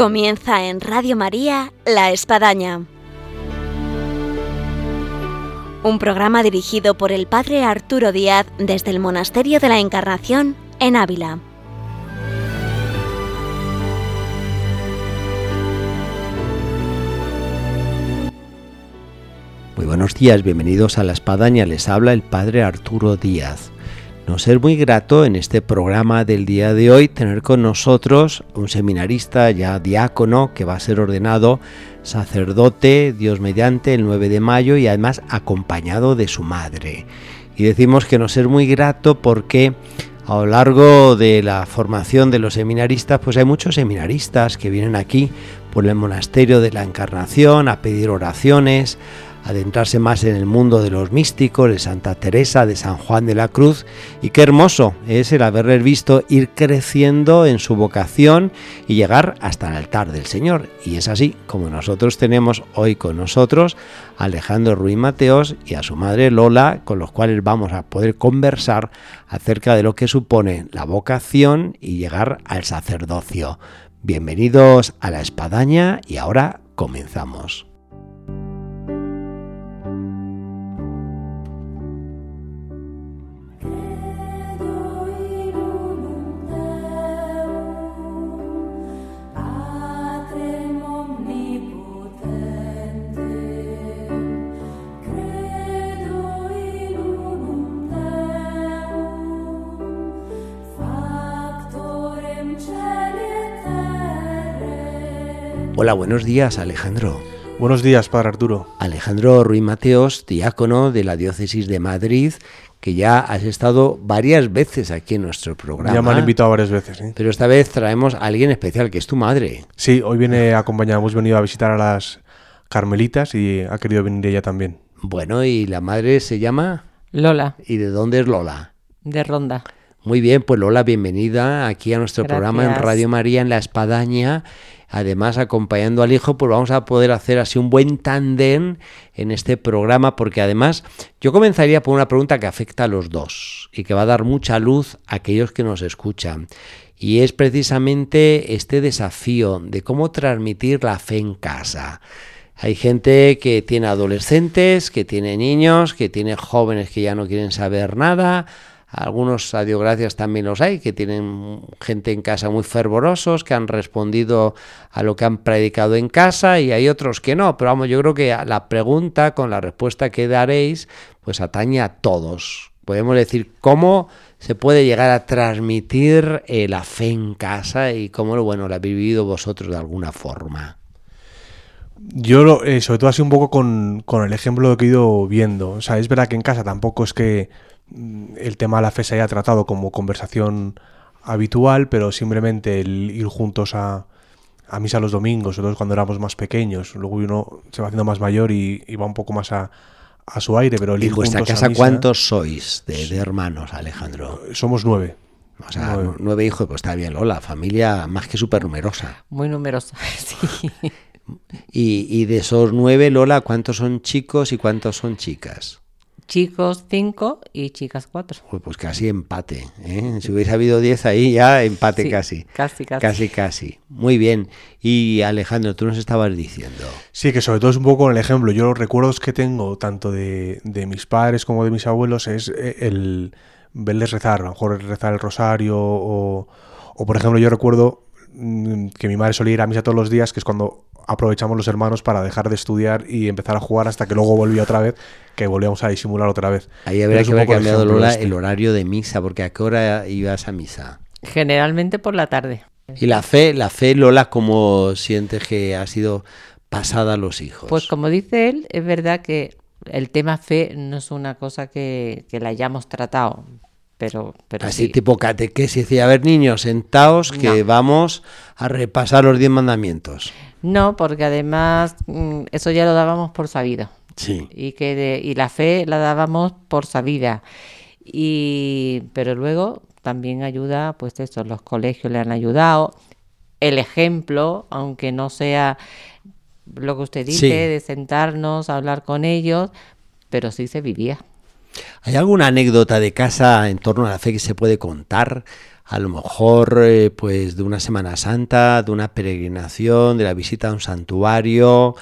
Comienza en Radio María La Espadaña. Un programa dirigido por el Padre Arturo Díaz desde el Monasterio de la Encarnación en Ávila. Muy buenos días, bienvenidos a La Espadaña, les habla el Padre Arturo Díaz. Nos es muy grato en este programa del día de hoy tener con nosotros un seminarista ya diácono que va a ser ordenado sacerdote, Dios mediante, el 9 de mayo y además acompañado de su madre. Y decimos que nos es muy grato porque a lo largo de la formación de los seminaristas, pues hay muchos seminaristas que vienen aquí por el monasterio de la Encarnación a pedir oraciones, adentrarse más en el mundo de los místicos, de Santa Teresa, de San Juan de la Cruz, y qué hermoso es el haberles visto ir creciendo en su vocación y llegar hasta el altar del Señor. Y es así como nosotros tenemos hoy con nosotros a Alejandro Ruiz Mateos y a su madre Lola, con los cuales vamos a poder conversar acerca de lo que supone la vocación y llegar al sacerdocio. Bienvenidos a la espadaña y ahora comenzamos. Hola, buenos días, Alejandro. Buenos días, Padre Arturo. Alejandro Ruiz Mateos, diácono de la Diócesis de Madrid, que ya has estado varias veces aquí en nuestro programa. Ya me han invitado varias veces, ¿sí? Pero esta vez traemos a alguien especial, que es tu madre. Sí, hoy viene acompañada, hemos venido a visitar a las Carmelitas y ha querido venir ella también. Bueno, ¿y la madre se llama? Lola. ¿Y de dónde es Lola? De Ronda. Muy bien, pues Lola, bienvenida aquí a nuestro programa en Radio María en La Espadaña además acompañando al hijo, pues vamos a poder hacer así un buen tandem en este programa, porque además yo comenzaría por una pregunta que afecta a los dos y que va a dar mucha luz a aquellos que nos escuchan. Y es precisamente este desafío de cómo transmitir la fe en casa. Hay gente que tiene adolescentes, que tiene niños, que tiene jóvenes que ya no quieren saber nada, algunos, a Dios gracias, también los hay, que tienen gente en casa muy fervorosos, que han respondido a lo que han predicado en casa, y hay otros que no. Pero vamos, yo creo que la pregunta, con la respuesta que daréis, pues atañe a todos. Podemos decir cómo se puede llegar a transmitir eh, la fe en casa y cómo bueno, la habéis vivido vosotros de alguna forma. Yo, eh, sobre todo, así un poco con, con el ejemplo que he ido viendo. O sea, es verdad que en casa tampoco es que el tema de la fe se haya tratado como conversación habitual, pero simplemente el ir juntos a, a misa los domingos, sobre todo cuando éramos más pequeños, luego uno se va haciendo más mayor y, va un poco más a, a su aire, pero el ¿En vuestra casa cuántos sois de, hermanos, Alejandro? Somos nueve. O sea, nueve. hijos, pues está bien, Lola, familia más que súper numerosa. Muy numerosa, sí. Y, y de esos nueve, Lola, ¿cuántos son chicos y cuántos son chicas? Chicos 5 y chicas 4. Pues casi empate. ¿eh? Si hubiese habido 10 ahí, ya empate casi. Casi, casi. Casi, casi. Muy bien. Y Alejandro, tú nos estabas diciendo. Sí, que sobre todo es un poco el ejemplo. Yo los recuerdos que tengo, tanto de, mis padres como de mis abuelos, es eh, el verles rezar. A lo mejor rezar el rosario o, o por ejemplo, yo recuerdo mm, que mi madre solía ir a misa todos los días, que es cuando aprovechamos los hermanos para dejar de estudiar y empezar a jugar hasta que luego volvía otra vez, que volvíamos a disimular otra vez. Ahí habría que haber cambiado Lola, este. el horario de misa, porque ¿a qué hora ibas a misa? Generalmente por la tarde. ¿Y la fe, la fe Lola, cómo sientes que ha sido pasada a los hijos? Pues como dice él, es verdad que el tema fe no es una cosa que, que la hayamos tratado, pero, pero Así tipo catequesis, decía, a ver niños, sentaos que vamos a repasar los diez mandamientos. No, porque además mm, eso ya lo dábamos por sabido. Sí. Y, que y la fe la dábamos por sabida. Y, pero luego también ayuda, pues eso, los colegios le han ayudado. El ejemplo, aunque no sea lo que usted dice, de sentarnos a hablar con ellos, pero sí se vivía. ¿Hay alguna anécdota de casa en torno a la fe que se puede contar? A lo mejor eh, pues de una Semana Santa, de una peregrinación, de la visita a un santuario,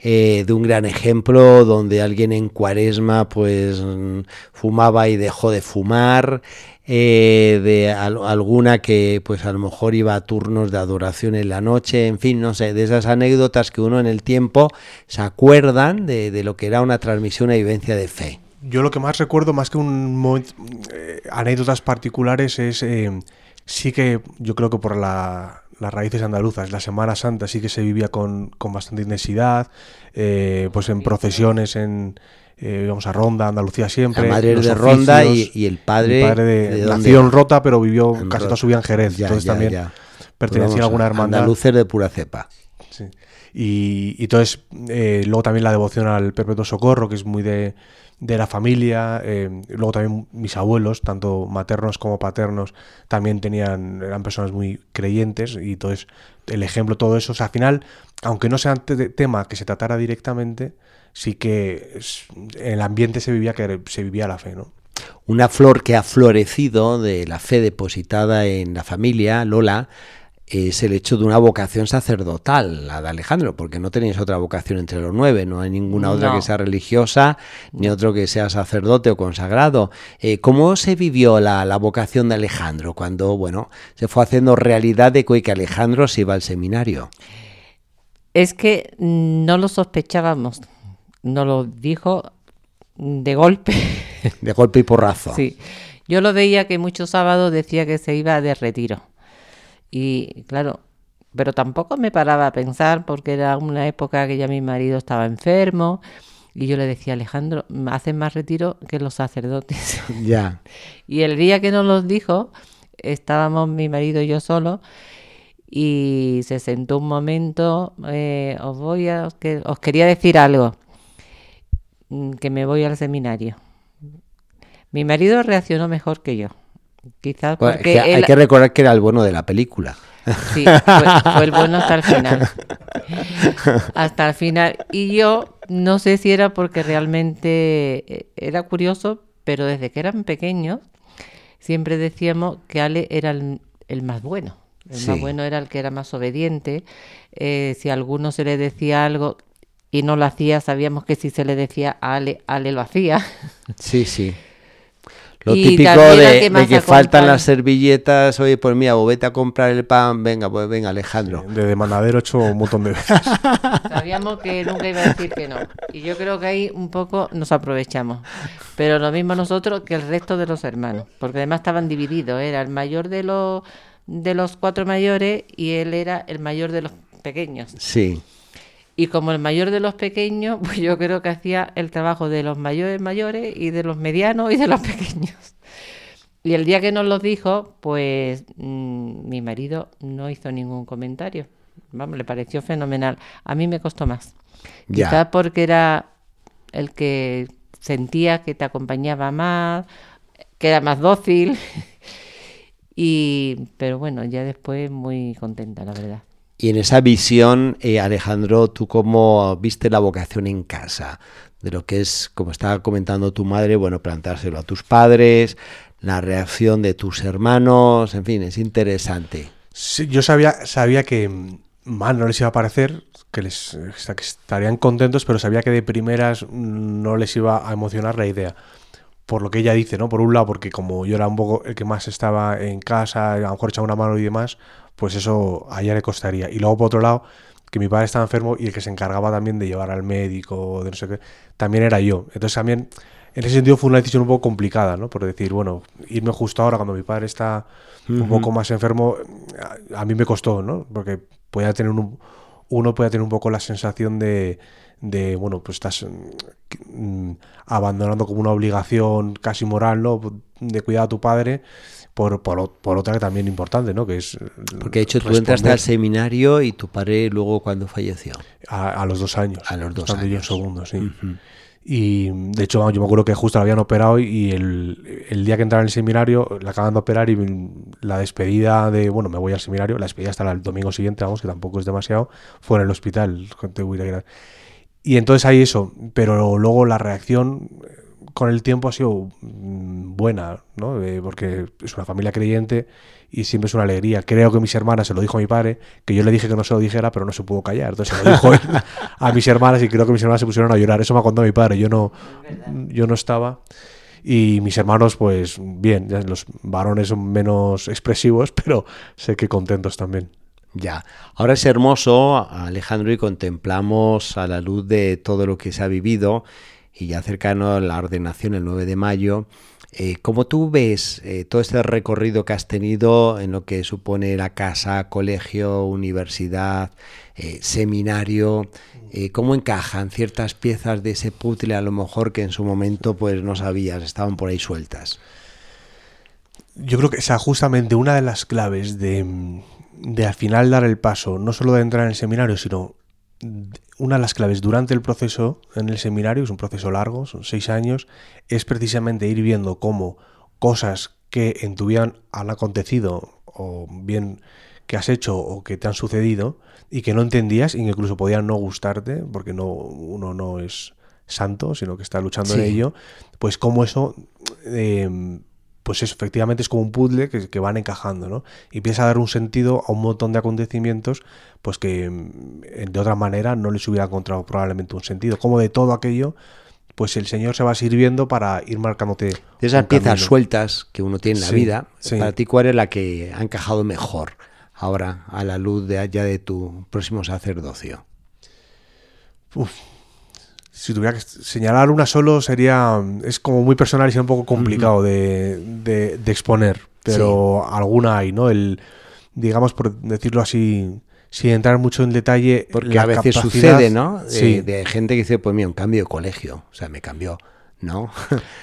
eh, de un gran ejemplo donde alguien en cuaresma pues mm, fumaba y dejó de fumar, eh, de alguna que pues a lo mejor iba a turnos de adoración en la noche, en fin, no sé, de esas anécdotas que uno en el tiempo se acuerdan de, lo que era una transmisión y vivencia de fe. Yo lo que más recuerdo, más que un eh, anécdotas particulares, es eh, sí que yo creo que por la, las raíces andaluzas, la Semana Santa sí que se vivía con, con bastante intensidad, pues en procesiones, en eh, íbamos a Ronda, Andalucía siempre. La madre de Ronda y, el padre, padre de, nació en Rota, pero vivió casi toda su vida en Jerez. entonces también pertenecía a alguna hermandad. Andaluces de pura cepa. Sí. Y, entonces, eh, luego también la devoción al Perpetuo Socorro, que es muy de, de la familia. Eh, luego también mis abuelos, tanto maternos como paternos, también tenían, eran personas muy creyentes. Y entonces, el ejemplo, todo eso. O sea, al final, aunque no sea tema que se tratara directamente, sí que el ambiente se vivía que se vivía la fe, ¿no? Una flor que ha florecido de la fe depositada en la familia, Lola, es el hecho de una vocación sacerdotal, la de Alejandro, porque no tenéis otra vocación entre los nueve, no hay ninguna otra que sea religiosa, ni otro que sea sacerdote o consagrado. Eh, ¿Cómo se vivió la, la, vocación de Alejandro cuando, bueno, se fue haciendo realidad de que Alejandro se iba al seminario? Es que no lo sospechábamos no lo dijo de golpe. De golpe y porrazo. Sí. Yo lo veía que muchos sábados decía que se iba de retiro. Y claro, pero tampoco me paraba a pensar porque era una época que ya mi marido estaba enfermo y yo le decía, Alejandro, hacen más retiro que los sacerdotes. Ya. y el día que nos los dijo, estábamos mi marido y yo solos y se sentó un momento, eh, os voy a, que, os quería decir algo. Mm, que me voy al seminario. Mi marido reaccionó mejor que yo. Quizás porque hay que recordar que era el bueno de la película. Sí, fue, el bueno hasta el final. Hasta el final. Y yo no sé si era porque realmente eh, era curioso, pero desde que eran pequeños siempre decíamos que Ale era el, más bueno. El más bueno era el que era más obediente. Eh, si a alguno se le decía algo, y no lo hacía, sabíamos que si se le decía a Ale, Ale lo hacía. Sí, sí. Lo típico de, que, faltan las servilletas, oye, pues mira, vete a comprar el pan, venga, pues venga, Alejandro. de demandadero hecho un montón de veces. Sabíamos que nunca iba a decir que no. Y yo creo que ahí un poco nos aprovechamos. Pero lo mismo nosotros que el resto de los hermanos, porque además estaban divididos. Era el mayor de los, de los cuatro mayores y él era el mayor de los pequeños. Sí. Y como el mayor de los pequeños, pues yo creo que hacía el trabajo de los mayores mayores y de los medianos y de los pequeños. Y el día que nos lo dijo, pues mm, mi marido no hizo ningún comentario. Vamos, le pareció fenomenal. A mí me costó más. Quizás porque era el que sentía que te acompañaba más, que era más dócil. y pero bueno, ya después muy contenta, la verdad. Y en esa visión, eh, Alejandro, ¿tú cómo viste la vocación en casa? De lo que es, como estaba comentando tu madre, bueno, plantárselo a tus padres, la reacción de tus hermanos, en fin, es interesante. Sí, yo sabía, sabía que mal no les iba a parecer, que, les, que estarían contentos, pero sabía que de primeras no les iba a emocionar la idea por lo que ella dice, ¿no? Por un lado, porque como yo era un poco el que más estaba en casa, a lo mejor echaba una mano y demás, pues eso a ella le costaría. Y luego, por otro lado, que mi padre estaba enfermo y el que se encargaba también de llevar al médico, de no sé qué, también era yo. Entonces también, en ese sentido fue una decisión un poco complicada, ¿no? Por decir, bueno, irme justo ahora cuando mi padre está un poco más enfermo, a, mí me costó, ¿no? Porque podía tener un, uno puede tener un poco la sensación de, de bueno, pues estás mm, abandonando como una obligación casi moral, ¿no? De cuidar a tu padre por, por, por, otra que también importante, ¿no? Que es Porque de hecho tú entraste al seminario y tu padre luego cuando falleció. A, los dos años. A los dos años. Yo en segundo, sí. Y de hecho, yo me acuerdo que justo la habían operado y el, el día que entraba en el seminario la acaban de operar y la despedida de, bueno, me voy al seminario, la despedida hasta el domingo siguiente, vamos, que tampoco es demasiado, fue en el hospital. Y entonces hay eso, pero luego la reacción con el tiempo ha sido mm, buena, ¿no? Eh, porque es una familia creyente y siempre es una alegría. Creo que mis hermanas, se lo dijo a mi padre, que yo le dije que no se lo dijera, pero no se pudo callar. Entonces se lo dijo a mis hermanas y creo que mis hermanas se pusieron a llorar. Eso me ha contado mi padre, yo no, yo no estaba. Y mis hermanos, pues bien, los varones son menos expresivos, pero sé que contentos también. Ya, ahora es hermoso, Alejandro, y contemplamos a la luz de todo lo que se ha vivido y ya cercano a la ordenación el 9 de mayo, eh, ¿Cómo tú ves eh, todo este recorrido que has tenido en lo que supone la casa, colegio, universidad, eh, seminario? ¿Cómo encajan ciertas piezas de ese puzzle a lo mejor que en su momento pues no sabías, estaban por ahí sueltas? Yo creo que esa justamente una de las claves de, de al final dar el paso, no solo de entrar en el seminario, sino una de las claves durante el proceso en el seminario, es un proceso largo, son seis años, es precisamente ir viendo cómo cosas que en tu vida han acontecido o bien que has hecho o que te han sucedido y que no entendías, incluso podían no gustarte, porque no, uno no es santo, sino que está luchando en ello, pues cómo eso eh, pues es, efectivamente es como un puzzle que, van encajando, ¿no? Y empieza a dar un sentido a un montón de acontecimientos, pues que mm, de otra manera no les hubiera encontrado probablemente un sentido. Como de todo aquello, pues el Señor se va sirviendo para ir marcándote. De esas piezas sueltas que uno tiene en la vida, para ti, ¿cuál es la que ha encajado mejor ahora a la luz de allá de tu próximo sacerdocio? Uf, si tuviera que señalar una solo sería es como muy personal y sería un poco complicado de, de, exponer pero alguna hay no el digamos por decirlo así sin entrar mucho en detalle porque a veces sucede no de, de, gente que dice pues mira un cambio de colegio o sea me cambió no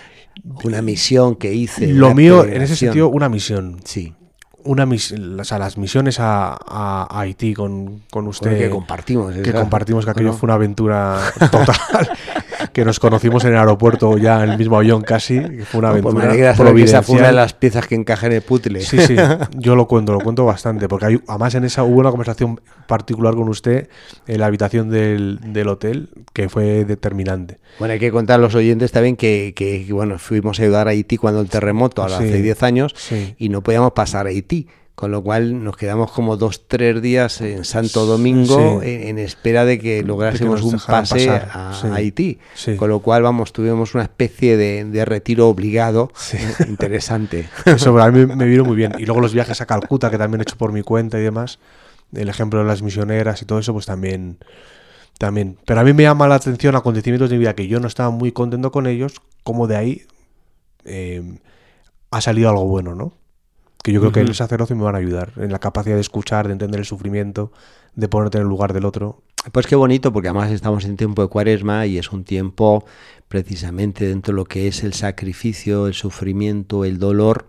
una misión que hice lo mío en ese sentido una misión. Sí una o sea, las misiones a, Haití con, usted. que compartimos. Que compartimos, que aquello fue una aventura total. que nos conocimos en el aeropuerto ya en el mismo avión casi. Que fue una pues aventura. Pues esa fue una de las piezas que encaja en el puzzle. Sí, sí, yo lo cuento, lo cuento bastante. Porque hay, además en esa hubo una conversación particular con usted en la habitación del, del hotel que fue determinante. Bueno, hay que contar a los oyentes también que, que bueno, fuimos a ayudar a Haití cuando el terremoto, hace 10 años, y no podíamos pasar a Haití con lo cual nos quedamos como dos, tres días en Santo Domingo en, espera de que lográsemos un pase a Haití. Con lo cual, vamos, tuvimos una especie de, retiro obligado interesante. Eso a mí me vino muy bien. Y luego los viajes a Calcuta, que también he hecho por mi cuenta y demás, el ejemplo de las misioneras y todo eso, pues también... También. Pero a mí me llama la atención acontecimientos de mi vida que yo no estaba muy contento con ellos, como de ahí eh, ha salido algo bueno, ¿no? Que yo creo que el sacerdocio me van a ayudar en la capacidad de escuchar, de entender el sufrimiento, de ponerte en el lugar del otro. Pues qué bonito, porque además estamos en tiempo de cuaresma y es un tiempo precisamente dentro de lo que es el sacrificio, el sufrimiento, el dolor,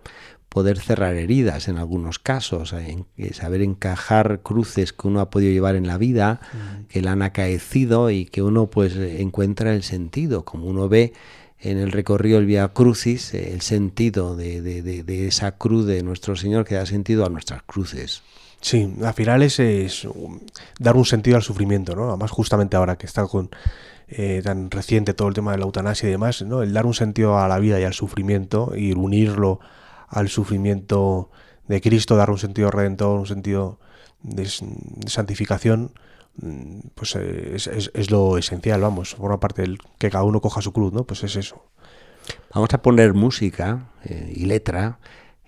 poder cerrar heridas en algunos casos, en, saber encajar cruces que uno ha podido llevar en la vida, que le han acaecido y que uno pues encuentra el sentido, como uno ve en el recorrido del Via Crucis el sentido de, esa cruz de nuestro Señor que da sentido a nuestras cruces. Sí, al final es, dar un sentido al sufrimiento, ¿no? Además, justamente ahora que está con eh, tan reciente todo el tema de la eutanasia y demás, ¿no? El dar un sentido a la vida y al sufrimiento y unirlo al sufrimiento de Cristo, dar un sentido redentor, un sentido de santificación, pues eh, es, lo esencial, vamos, por una parte del que cada uno coja su cruz, ¿no? Pues es eso. Vamos a poner música eh, y letra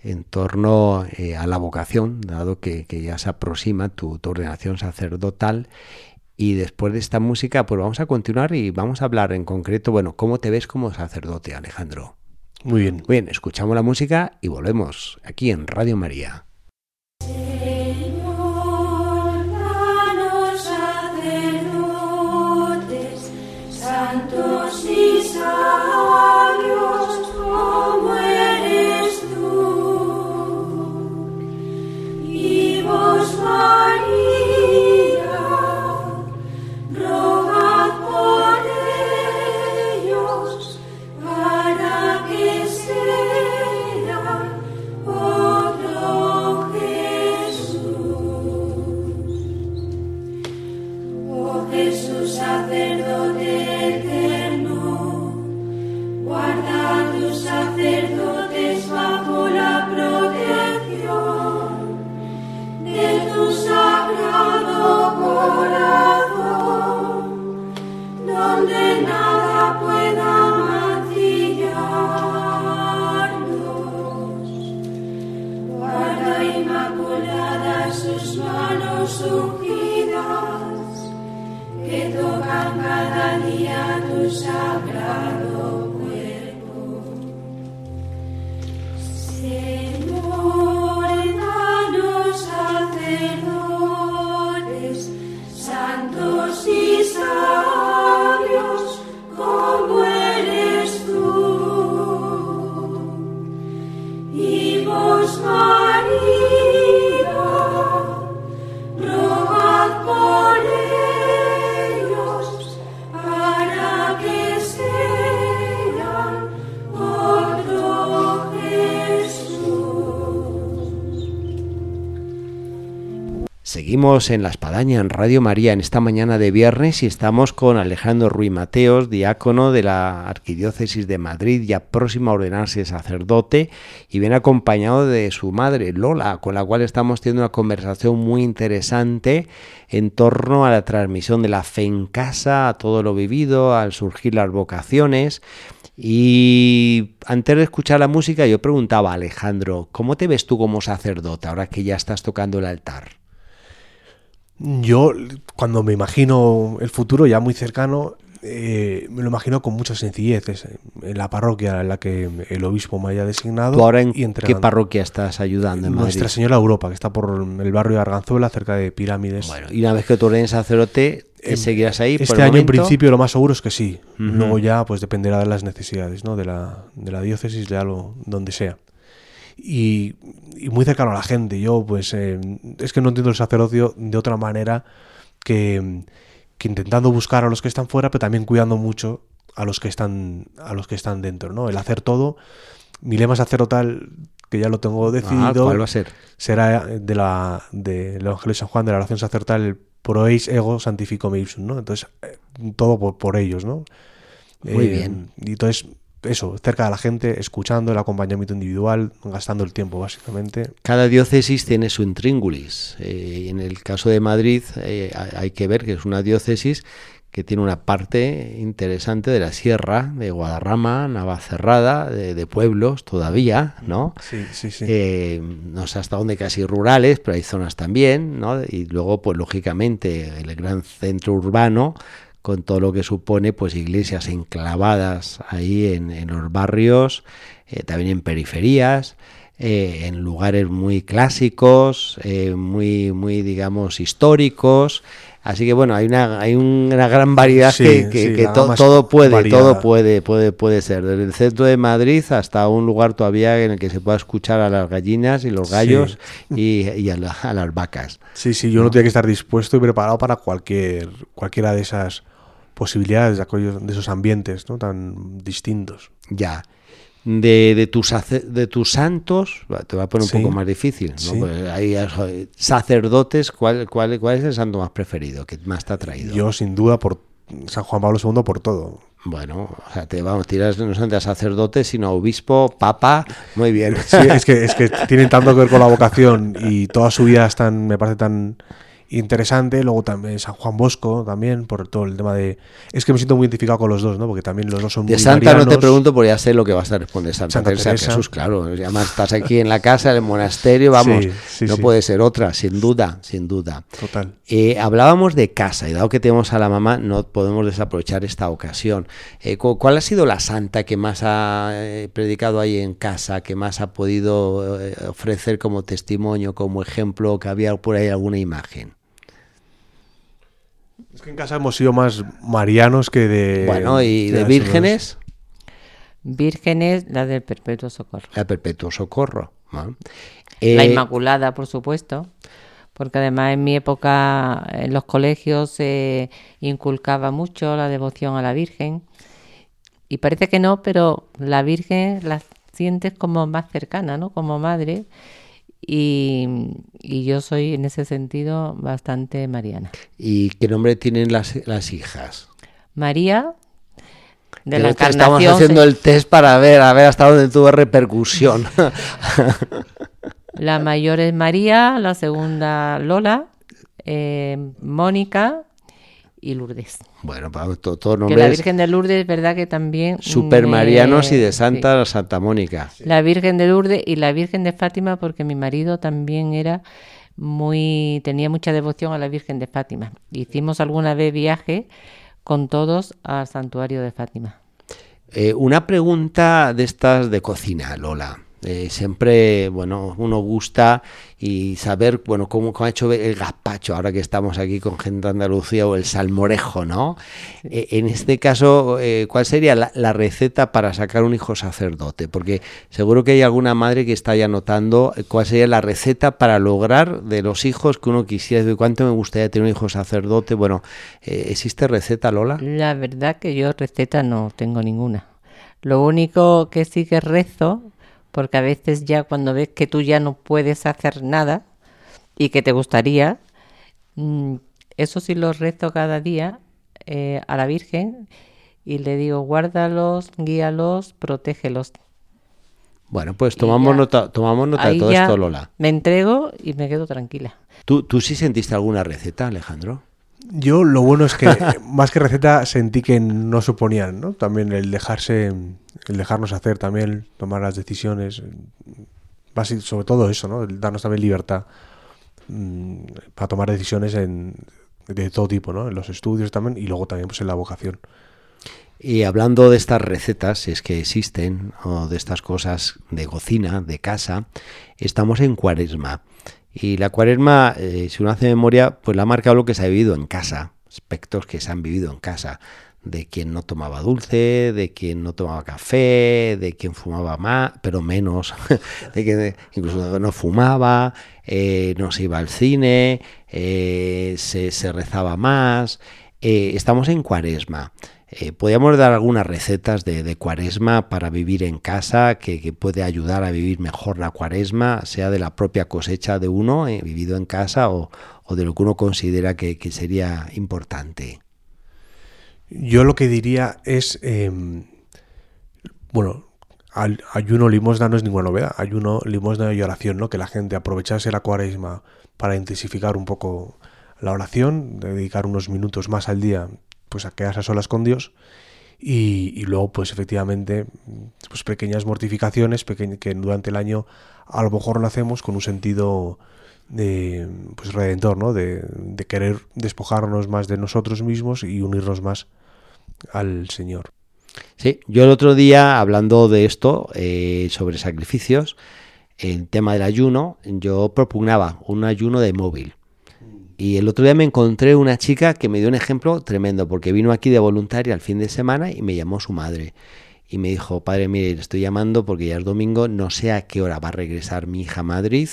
en torno eh, a la vocación, dado que, ya se aproxima tu, tu, ordenación sacerdotal. Y después de esta música, pues vamos a continuar y vamos a hablar en concreto, bueno, ¿cómo te ves como sacerdote, Alejandro? Muy bien. Muy bien, escuchamos la música y volvemos aquí en Radio María. Para sus manos ungidas, que tocan cada día tu sagrado. En La Espadaña, en Radio María, en esta mañana de viernes y estamos con Alejandro Ruiz Mateos, diácono de la Arquidiócesis de Madrid, ya próximo a ordenarse sacerdote, y viene acompañado de su madre, Lola, con la cual estamos teniendo una conversación muy interesante en torno a la transmisión de la fe en casa, a todo lo vivido, al surgir las vocaciones. Y antes de escuchar la música, yo preguntaba a Alejandro, ¿cómo te ves tú como sacerdote ahora que ya estás tocando el altar? Yo, cuando me imagino el futuro ya muy cercano, eh, me lo imagino con mucha sencillez. En la parroquia en la que el obispo me haya designado. ¿Tú ahora en qué parroquia estás ayudando en Nuestra Señora Europa, que está por el barrio de Arganzuela, cerca de Pirámides. Bueno, y una vez que tú eres sacerdote, em, ¿seguirás ahí? Este año en principio lo más seguro es que sí. Luego ya pues dependerá de las necesidades ¿no? de, la, de la diócesis, ya lo, donde sea y, muy cercano a la gente. Yo, pues, eh, es que no entiendo el sacerdocio de otra manera que, intentando buscar a los que están fuera, pero también cuidando mucho a los que están, a los que están dentro, ¿no? El hacer todo. Mi lema sacerdotal, que ya lo tengo decidido. ¿Cuál va a ser? Será de la del Evangelio de San Juan, de la oración sacerdotal, pro eis ego santifico me ¿no? Entonces, eh, todo por, por, ellos, ¿no? Muy eh, bien. Y entonces, eso, cerca de la gente, escuchando el acompañamiento individual, gastando el tiempo, básicamente. Cada diócesis tiene su intríngulis. Eh, en el caso de Madrid eh, hay que ver que es una diócesis que tiene una parte interesante de la sierra, de Guadarrama, Navacerrada, de, de pueblos todavía, ¿no? Sí, sí, sí. Eh, no sé hasta dónde casi rurales, pero hay zonas también, ¿no? Y luego, pues lógicamente, el gran centro urbano con todo lo que supone pues iglesias enclavadas ahí en, los barrios, eh, también en periferías, eh, en lugares muy clásicos, eh, muy, muy digamos históricos. Así que bueno, hay una, hay una gran variedad que, todo puede, todo puede, puede, puede ser. Desde el centro de Madrid hasta un lugar todavía en el que se pueda escuchar a las gallinas y los gallos y, a, las vacas. Sí, sí, yo no, tengo que estar dispuesto y preparado para cualquier, cualquiera de esas posibilidades de, de esos ambientes ¿no? tan distintos. Ya. De, de, tus, de tus santos, te va a poner un poco más difícil. ¿no? Pues hay sacerdotes, ¿cuál, cuál, ¿cuál es el santo más preferido, que más te ha traído? Yo, sin duda, por San Juan Pablo II, por todo. Bueno, o sea, te vamos, tiras no solamente a sacerdote, sino a obispo, papa, muy bien. Sí, es que, es que tienen tanto que ver con la vocación y toda su vida están, me parece tan interesante. Luego también San Juan Bosco, también, por todo el tema de. Es que me siento muy identificado con los dos, ¿no? Porque también los dos son de muy. De Santa no te pregunto, porque ya sé lo que vas a responder. Santa, Santa Teresa, Jesús, claro. Además, estás aquí en la casa, en el monasterio, vamos. no puede ser otra, sin duda, sin duda. Total. Eh, hablábamos de casa, y dado que tenemos a la mamá, no podemos desaprovechar esta ocasión. Eh, ¿Cuál ha sido la santa que más ha eh, predicado ahí en casa, que más ha podido ofrecer como testimonio, como ejemplo, que había por ahí alguna imagen? Es que en casa hemos sido más marianos que de. Bueno, ¿y de vírgenes? Vírgenes, la del Perpetuo Socorro. La Perpetuo Socorro. la eh, Inmaculada, por supuesto. Porque además en mi época en los colegios se inculcaba mucho la devoción a la Virgen. Y parece que no, pero la Virgen la sientes como más cercana, ¿no? Como madre. Y, yo soy en ese sentido bastante mariana. ¿Y qué nombre tienen las, hijas? María, de la Estamos haciendo el test para ver, a ver hasta dónde tuvo repercusión. la mayor es María, la segunda Lola, eh, Mónica y Lourdes. Bueno, para todo, nombre. Que la Virgen de Lourdes es verdad que también. Supermarianos y de Santa Santa Mónica. La Virgen de Lourdes y la Virgen de Fátima, porque mi marido también era muy. tenía mucha devoción a la Virgen de Fátima. Hicimos alguna vez viaje con todos al santuario de Fátima. Eh, una pregunta de estas de cocina, Lola. Eh, siempre, bueno, uno gusta y saber, bueno, cómo, ha hecho el gazpacho, ahora que estamos aquí con gente de Andalucía, o el salmorejo, ¿no? Eh, en este caso, eh, ¿cuál sería la, receta para sacar un hijo sacerdote? Porque seguro que hay alguna madre que está ya notando cuál sería la receta para lograr de los hijos que uno quisiera, de cuánto me gustaría tener un hijo sacerdote. Bueno, ¿existe receta, Lola? La verdad que yo receta no tengo ninguna. Lo único que sí que rezo porque a veces ya cuando ves que tú ya no puedes hacer nada y que te gustaría, Mm, eso sí lo rezo cada día eh, a la Virgen y le digo, guárdalos, guíalos, protégelos. Bueno, pues tomamos nota, tomamos nota de todo esto, Lola. Me entrego y me quedo tranquila. ¿Tú, ¿Tú sí sentiste alguna receta, Alejandro? Yo lo bueno es que más que receta sentí que no suponían, ¿no? También el dejarse, el dejarnos hacer, también tomar las decisiones, sobre todo eso, ¿no? Darnos también libertad mm, para tomar decisiones en, de todo tipo, ¿no? En los estudios también y luego también pues en la vocación. Y hablando de estas recetas, si es que existen, o de estas cosas de cocina, de casa, estamos en cuaresma. Y la cuaresma, eh, si uno hace memoria, pues la ha marcado lo que se ha vivido en casa, aspectos que se han vivido en casa, de quien no tomaba dulce, de quien no tomaba café, de quien fumaba más, pero menos, de que incluso no fumaba, eh, no se iba al cine, eh, se, se, rezaba más. estamos en cuaresma. Eh, ¿Podríamos dar algunas recetas de, cuaresma para vivir en casa que, puede ayudar a vivir mejor la cuaresma, sea de la propia cosecha de uno eh, vivido en casa o, de lo que uno considera que, sería importante? Yo lo que diría es, em, bueno, ayuno, limosna no es ninguna novedad, ayuno, limosna y oración, ¿no? Que la gente aprovechase la cuaresma para intensificar un poco la oración, dedicar unos minutos más al día pues a quedarse a solas con Dios y, luego pues efectivamente pues pequeñas mortificaciones que durante el año a lo mejor lo hacemos con un sentido de pues redentor, ¿no? De, querer despojarnos más de nosotros mismos y unirnos más al Señor. Sí, yo el otro día hablando de esto, eh, sobre sacrificios, el tema del ayuno, yo propugnaba un ayuno de móvil. Y el otro día me encontré una chica que me dio un ejemplo tremendo, porque vino aquí de voluntaria al fin de semana y me llamó su madre. Y me dijo, padre, mire, le estoy llamando porque ya es domingo, no sé a qué hora va a regresar mi hija a Madrid,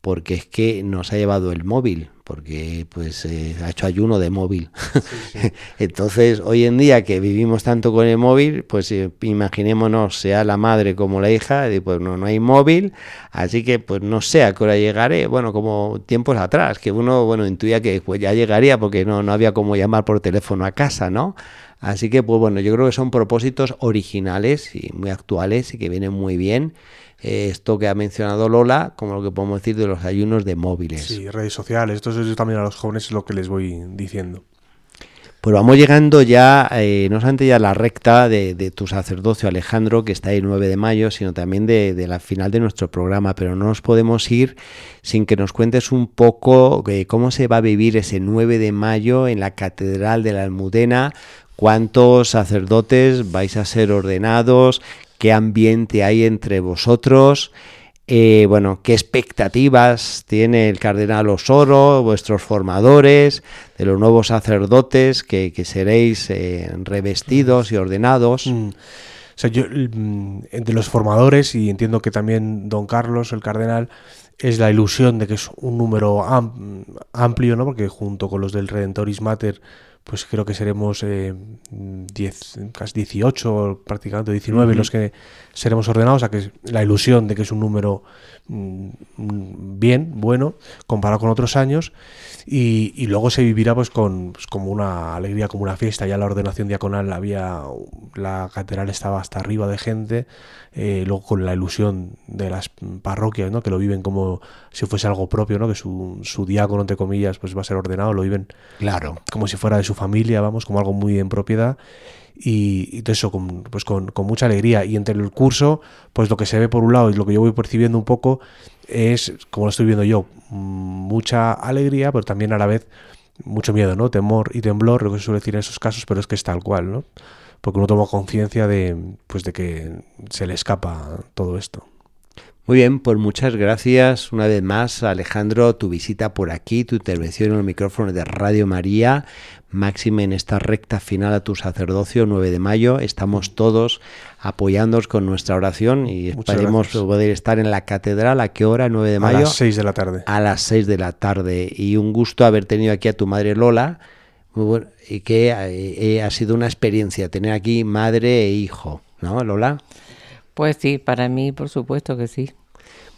porque es que nos ha llevado el móvil, porque pues eh, ha hecho ayuno de móvil. Entonces, hoy en día que vivimos tanto con el móvil, pues eh, imaginémonos, sea la madre como la hija, pues no, no hay móvil, así que pues no sé a qué hora llegaré, bueno, como tiempos atrás, que uno, bueno, intuía que pues ya llegaría porque no, no había como llamar por teléfono a casa, ¿no? Así que, pues bueno, yo creo que son propósitos originales y muy actuales y que vienen muy bien esto que ha mencionado Lola, como lo que podemos decir de los ayunos de móviles. Sí, redes sociales, esto es también a los jóvenes lo que les voy diciendo. Pues vamos llegando ya, eh, no solamente ya a la recta de, tu sacerdocio Alejandro, que está el 9 de mayo, sino también de, la final de nuestro programa, pero no nos podemos ir sin que nos cuentes un poco eh, cómo se va a vivir ese 9 de mayo en la Catedral de la Almudena, cuántos sacerdotes vais a ser ordenados, qué ambiente hay entre vosotros, eh, bueno, qué expectativas tiene el cardenal Osoro, vuestros formadores, de los nuevos sacerdotes que, seréis eh, revestidos y ordenados. Mm. O sea, yo, mm, entre los formadores, y entiendo que también don Carlos, el cardenal, es la ilusión de que es un número amplio, ¿no? Porque junto con los del Redentoris Mater pues creo que seremos eh, 10, casi 18, prácticamente 19 los que seremos ordenados, a que la ilusión de que es un número mm, bien, bueno, comparado con otros años, y, luego se vivirá pues con pues, como una alegría, como una fiesta, ya la ordenación diaconal había, la catedral estaba hasta arriba de gente, eh, luego con la ilusión de las parroquias, ¿no? que lo viven como si fuese algo propio, ¿no? que su, su diácono, entre comillas, pues va a ser ordenado, lo viven claro. como si fuera de su familia, vamos, como algo muy en propiedad y, todo eso con, pues con, mucha alegría. Y entre el curso, pues lo que se ve por un lado y lo que yo voy percibiendo un poco es, como lo estoy viendo yo, mucha alegría, pero también a la vez mucho miedo, ¿no? Temor y temblor, lo que se suele decir en esos casos, pero es que es tal cual, ¿no? Porque uno toma conciencia de, pues de que se le escapa todo esto. Muy bien, pues muchas gracias una vez más, Alejandro, tu visita por aquí, tu intervención en el micrófono de Radio María. Máxime en esta recta final a tu sacerdocio, 9 de mayo. Estamos todos apoyándoos con nuestra oración y esperemos poder estar en la catedral. ¿A qué hora? 9 de mayo. A las 6 de la tarde. A las 6 de la tarde. Y un gusto haber tenido aquí a tu madre Lola. Muy bueno, y que eh, eh, ha sido una experiencia tener aquí madre e hijo, ¿no, Lola? Pues sí, para mí por supuesto que sí.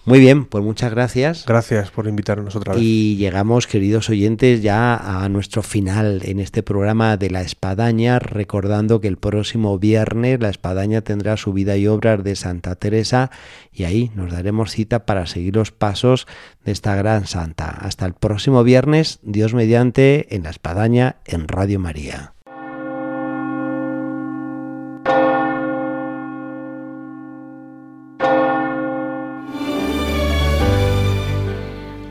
Muy bien, pues muchas gracias. Gracias por invitarnos otra vez. Y llegamos, queridos oyentes, ya a nuestro final en este programa de La Espadaña, recordando que el próximo viernes La Espadaña tendrá su vida y obras de Santa Teresa y ahí nos daremos cita para seguir los pasos de esta gran santa. Hasta el próximo viernes, Dios mediante, en La Espadaña, en Radio María.